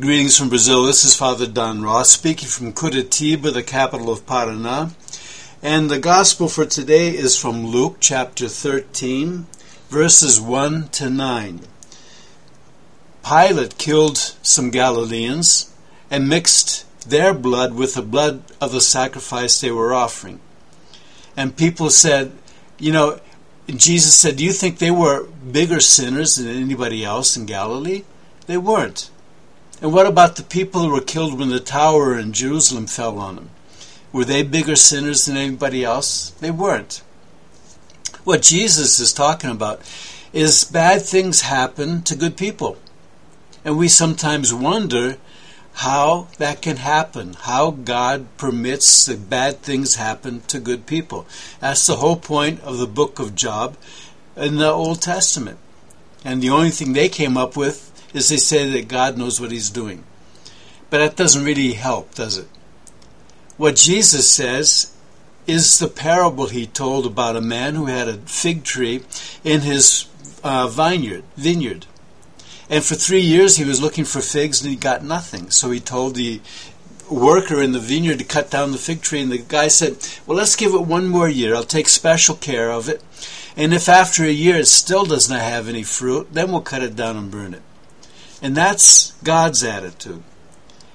Greetings from Brazil. This is Father Don Ross speaking from Curitiba, the capital of Paraná. And the gospel for today is from Luke chapter 13, verses 1 to 9. Pilate killed some Galileans and mixed their blood with the blood of the sacrifice they were offering. And people said, you know, Jesus said, Do you think they were bigger sinners than anybody else in Galilee? They weren't. And what about the people who were killed when the tower in Jerusalem fell on them? Were they bigger sinners than anybody else? They weren't. What Jesus is talking about is bad things happen to good people. And we sometimes wonder how that can happen, how God permits that bad things happen to good people. That's the whole point of the book of Job in the Old Testament. And the only thing they came up with is they say that God knows what He's doing. But that doesn't really help, does it? What Jesus says is the parable he told about a man who had a fig tree in his uh, vineyard, vineyard. And for three years he was looking for figs and he got nothing. So he told the worker in the vineyard to cut down the fig tree. And the guy said, Well, let's give it one more year. I'll take special care of it. And if after a year it still does not have any fruit, then we'll cut it down and burn it. And that's God's attitude.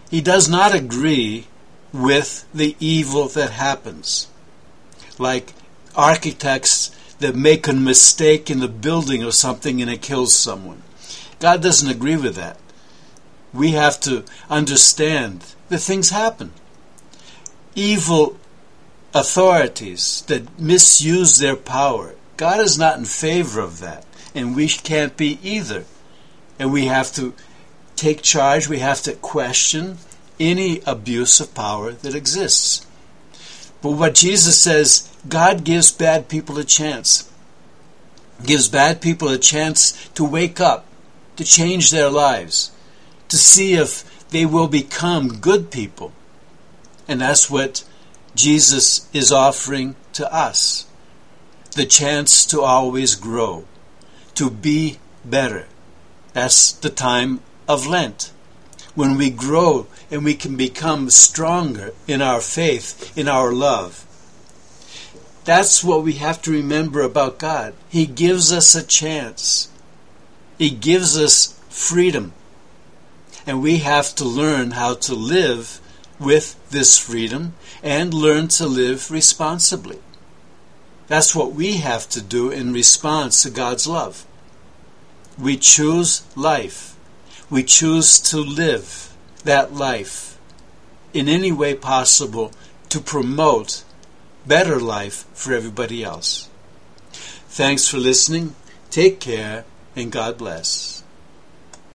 He does not agree with the evil that happens. Like architects that make a mistake in the building of something and it kills someone. God doesn't agree with that. We have to understand that things happen. Evil authorities that misuse their power. God is not in favor of that, and we can't be either and we have to take charge, we have to question any abuse of power that exists. But what Jesus says, God gives bad people a chance. Gives bad people a chance to wake up, to change their lives, to see if they will become good people. And that's what Jesus is offering to us the chance to always grow, to be better, that's the time of Lent, when we grow and we can become stronger in our faith, in our love. That's what we have to remember about God. He gives us a chance, He gives us freedom. And we have to learn how to live with this freedom and learn to live responsibly. That's what we have to do in response to God's love. We choose life. We choose to live that life in any way possible to promote better life for everybody else. Thanks for listening. Take care and God bless.